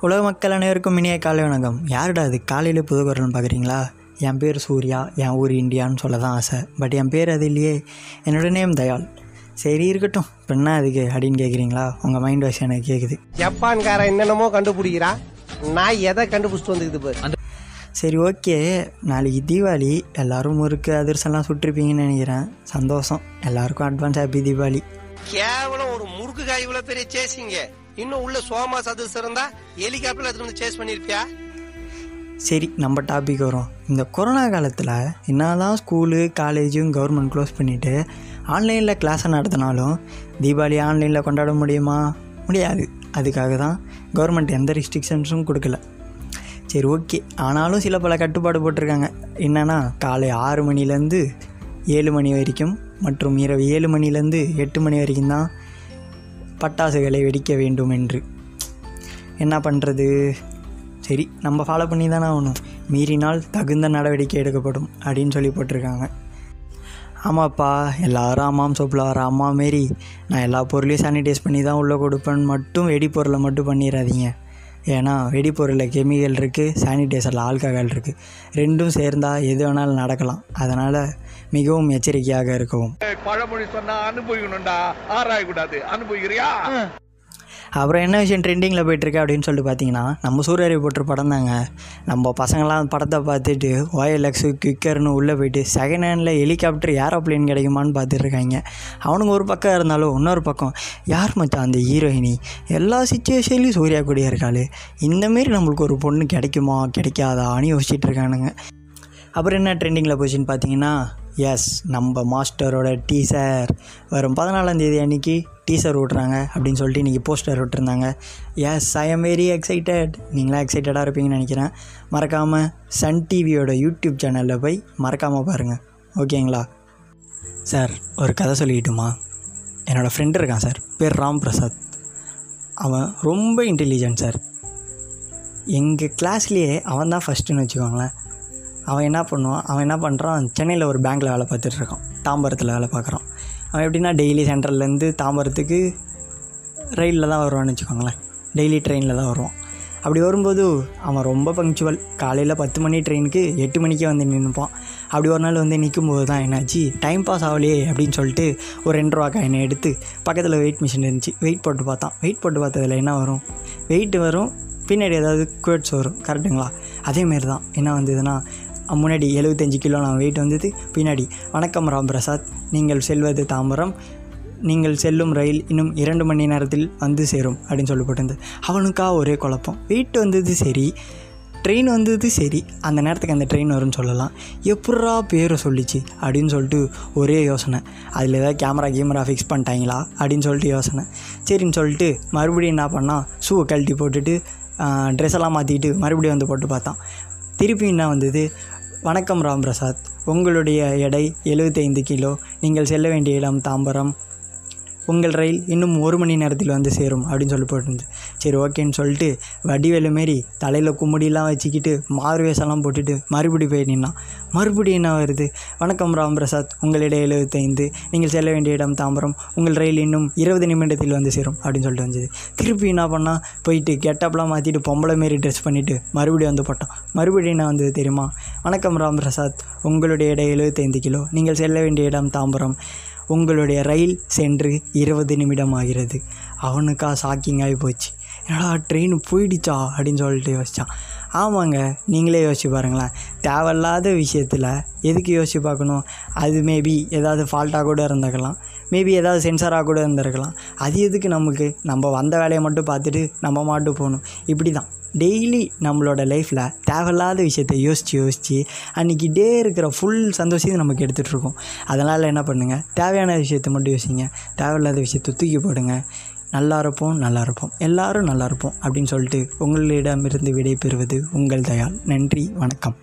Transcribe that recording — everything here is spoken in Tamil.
உலக மக்கள் அனைவருக்கும் இனிய காலை வணக்கம். யாருடா அது காலையில் புது குரல்னு பார்க்குறீங்களா என் பேர் சூர்யா என் ஊர் இந்தியான்னு சொல்ல தான் ஆசை. பட் என் பேர் அது இல்லையே. என்னோட நேம் தயாள். சரி இருக்கட்டும். இப்போ என்ன அதுக்கு அப்படின்னு கேட்குறீங்களா உங்கள் மைண்ட் வாஷ் எனக்கு கேட்குது ஜப்பான்காரன் என்னென்னமோ கண்டுபிடிக்கிறான் நான் எதை கண்டுபிடிச்சிட்டு வந்துக்குது பாரு. சரி ஓகே. நாளைக்கு தீபாவளி. எல்லோரும் முறுக்கு அதிரசம்லாம் சுட்டிருப்பீங்கன்னு நினைக்கிறேன். சந்தோஷம். எல்லாருக்கும் அட்வான்ஸ் ஹாப்பி தீபாவளி. கேவலம் ஒரு முறுக்கு காய் இவ்வளவு பெரிய சேசிங்க இன்னும் உள்ள சோமா சதுசு இருந்தா ஹெலிகாப்டர்ல எடுத்து வந்து சேஸ் பண்ணிருப்பியா? சரி நம்ம டாபிக் வரும். இந்த கொரோனா காலத்தில் என்னதான் ஸ்கூலு காலேஜும் கவர்மெண்ட் க்ளோஸ் பண்ணிவிட்டு ஆன்லைனில் கிளாஸை நடத்தினாலும் தீபாவளி ஆன்லைனில் கொண்டாட முடியுமா? முடியாது. அதுக்காக தான் கவர்மெண்ட் எந்த ரெஸ்ட்ரிக்ஷன்ஸும் கொடுக்கல. சரி ஓகே ஆனாலும் சில பல கட்டுப்பாடு போட்டிருக்காங்க. என்னென்னா காலை ஆறு மணிலேருந்து ஏழு மணி வரைக்கும் மற்றும் இரவு ஏழு மணிலேருந்து எட்டு மணி வரைக்கும் தான் பட்டாசுகளை வெடிக்க வேண்டும் என்று. என்ன பண்ணுறது சரி நம்ம ஃபாலோ பண்ணி தானே ஆகணும். மீறினால் தகுந்த நடவடிக்கை எடுக்கப்படும் அப்படின்னு சொல்லி போட்டிருக்காங்க. ஆமாப்பா எல்லாரும் அம்மாம் சோப்பில் வர அம்மா மாரி. நான் எல்லா பொருளையும் சானிடைஸ் பண்ணி தான் உள்ளே கொடுப்பேன்னு மட்டும் வெடிப்பொருளை மட்டும் பண்ணிடாதீங்க ஏன்னா வெடிப்பொருளில் கெமிக்கல் இருக்குது சானிடைசரில் ஆல்கஹால் இருக்குது ரெண்டும் சேர்ந்தால் எது வேணாலும் நடக்கலாம். அதனால் மிகவும் எச்சரிக்கையாக இருக்கவும். பழமொழி சொன்னா அனுபவிக்கணும்டா. ஆராயக்கூடாது. அனுபவிக்கிறியா? அப்புறம் என்ன விஷயம் ட்ரெண்டிங்கில் போயிட்டுருக்கு அப்படின்னு சொல்லிட்டு பார்த்தீங்கன்னா நம்ம சூரிய போட்டு படம் தாங்க. நம்ம பசங்களாம் படத்தை பார்த்துட்டு ஓஎல்எக்ஸு குவிக்கர்னு உள்ளே போயிட்டு செகண்ட் ஹேண்டில் ஹெலிகாப்டர் ஏரோப்ளேன் கிடைக்குமான்னு பார்த்துட்டுருக்காங்க அவனுங்க ஒரு பக்கம் இருந்தாலும் இன்னொரு பக்கம் யார் மச்சான் அந்த ஹீரோயினி எல்லா சுச்சுவேஷன்லேயும் சூர்யா கூடிய இருக்காள். இந்தமாரி நம்மளுக்கு ஒரு பொண்ணு கிடைக்குமா கிடைக்காதான்னு யோசிச்சுட்டு இருக்கானுங்க. அப்புறம் என்ன ட்ரெண்டிங்கில் போச்சுன்னு பார்த்தீங்கன்னா எஸ் நம்ம மாஸ்டரோட டீசர். வரும் பதினாலாந்தேதி அன்றைக்கி டீசர் விட்றாங்க அப்படின்னு சொல்லிட்டு இன்றைக்கி போஸ்டர் விட்டுருந்தாங்க. Yes I am very excited நீங்களாம் எக்ஸைட்டடாக இருப்பீங்கன்னு நினைக்கிறேன். மறக்காமல் சன் டிவியோட யூடியூப் சேனலில் போய் மறக்காமல் பாருங்கள் ஓகேங்களா? சார் ஒரு கதை சொல்லிக்கிட்டுமா? என்னோடய ஃப்ரெண்டு இருக்கான் சார் பேர் ராம் பிரசாத். அவன் ரொம்ப இன்டெலிஜென்ட் சார் எங்கள் கிளாஸ்லேயே அவன் தான் ஃபஸ்ட்டுன்னு வச்சுக்கோங்களேன். அவன் என்ன பண்ணுவான்? அவன் என்ன பண்ணுறான் சென்னையில் ஒரு பேங்க்கில் வேலை பார்த்துட்டு இருக்கான். தாம்பரத்தில் வேலை பார்க்குறான். அவன் எப்படின்னா டெய்லி சென்ட்ரல்லேருந்து தாம்பரத்துக்கு ரயிலில் தான் வருவான்னு வச்சுக்கோங்களேன். டெய்லி ட்ரெயினில் தான் வருவான். அப்படி வரும்போது அவன் ரொம்ப பங்க்சுவல் காலையில் பத்து மணி ட்ரெயினுக்கு எட்டு மணிக்கே வந்து நின்றுப்பான் அப்படி ஒரு நாள் வந்து நிற்கும்போது தான் என்னாச்சு? டைம் பாஸ் ஆகலையே அப்படின்னு சொல்லிட்டு ஒரு ரெண்டு ரூபா காயினை எடுத்து பக்கத்தில் வெயிட் மிஷின் இருந்துச்சு. வெயிட் போட்டு பார்த்தான். வெயிட் போட்டு பார்த்ததில் என்ன வரும்? வெயிட் வரும். பின்னாடி ஏதாவது குவேட்ஸ் வரும். கரெக்டுங்களா அதேமாரி தான். என்ன வந்ததுன்னா முன்னாடி எழுபத்தஞ்சு கிலோ நான் வெயிட் வந்தது. பின்னாடி வணக்கம் ராம் பிரசாத். நீங்கள் செல்வது தாம்பரம். நீங்கள் செல்லும் ரயில் இன்னும் இரண்டு மணி நேரத்தில் வந்து சேரும் அப்படின்னு சொல்லி போட்டிருந்தது அவனுக்கா ஒரே குழப்பம். வெயிட் வந்தது சரி ட்ரெயின் வந்தது சரி அந்த நேரத்துக்கு அந்த ட்ரெயின் வரும்னு சொல்லலாம். எப்பட்றா பேரை சொல்லிச்சு அப்படின்னு சொல்லிட்டு ஒரே யோசனை. அதில் ஏதாவது கேமரா கேமரா ஃபிக்ஸ் பண்ணிட்டாங்களா அப்படின்னு சொல்லிட்டு யோசனை. சரின்னு சொல்லிட்டு மறுபடியும் என்ன பண்ணால் ஷூவை கழட்டி போட்டுட்டு ட்ரெஸ் எல்லாம் மாற்றிட்டு மறுபடியும் வந்து போட்டு பார்த்தான். திருப்பி என்ன வந்தது? வணக்கம் ராம் பிரசாத் உங்களுடைய எடை எழுபத்தைந்து கிலோ. நீங்கள் செல்ல வேண்டிய இடம் தாம்பரம். உங்கள் ரயில் இன்னும் ஒரு மணி நேரத்தில் வந்து சேரும் அப்படின்னு சொல்லி போட்டுருந்துச்சு. சரி ஓகேன்னு சொல்லிட்டு வடிவேலு மாரி தலையில் கும்முடியெல்லாம் வச்சுக்கிட்டு மாறு வேஷம்லாம் போட்டுட்டு மறுபடி போய் நின்னான். மறுபடியும் என்ன வருது? வணக்கம் ராம் பிரசாத் உங்களிடம் எழுபத்தைந்து. நீங்கள் செல்ல வேண்டிய இடம் தாம்பரம். உங்கள் ரயில் இன்னும் இருபது நிமிடத்தில் வந்து சேரும் அப்படின்னு சொல்லிட்டு வந்தது திருப்பி என்ன பண்ணால் போயிட்டு கெட்டப்லாம் மாற்றிட்டு பொம்பளை மாரி ட்ரெஸ் பண்ணிவிட்டு மறுபடியும் வந்து போட்டான். மறுபடியும் என்ன வந்தது தெரியுமா? வணக்கம் ராம் பிரசாத் உங்களுடைய இடம் எழுபத்தைந்து கிலோ. நீங்கள் செல்ல வேண்டிய இடம் தாம்பரம். உங்களுடைய ரயில் சென்று இருபது நிமிடம் ஆகிறது அவனுக்கா ஷாக்கிங் ஆகி போச்சு. என்னடா ட்ரெயின் போயிடுச்சா? அப்படின்னு சொல்லிட்டு யோசித்தான் ஆமாங்க நீங்களே யோசிச்சு பாருங்களேன். தேவையில்லாத விஷயத்தில் எதுக்கு யோசிச்சு பார்க்கணும்? அது மேபி ஏதாவது ஃபால்ட்டாக கூட இருந்திருக்கலாம். மேபி ஏதாவது சென்சாராக கூட இருந்திருக்கலாம். அது எதுக்கு நமக்கு? நம்ம வந்த வேலையை மட்டும் பார்த்துட்டு நம்ம மாட்டு போகணும். இப்படி தான் டெய்லி நம்மளோட லைஃப்பில் தேவையில்லாத விஷயத்தை யோசித்து யோசித்து அன்றைக்கி டே இருக்கிற ஃபுல் சந்தோஷத்தையும் நமக்கு எடுத்துகிட்ருக்கோம் அதனால் என்ன பண்ணுங்கள் தேவையான விஷயத்தை மட்டும் யோசிங்க. தேவையில்லாத விஷயத்தை தூக்கி போடுங்க. நல்லா இருப்போம் நல்லா இருப்போம். எல்லாரும் நல்லா இருப்போம் அப்படின்னு சொல்லிட்டு உங்களிடமிருந்து விடை பெறுவது உங்கள் தயால் நன்றி வணக்கம்.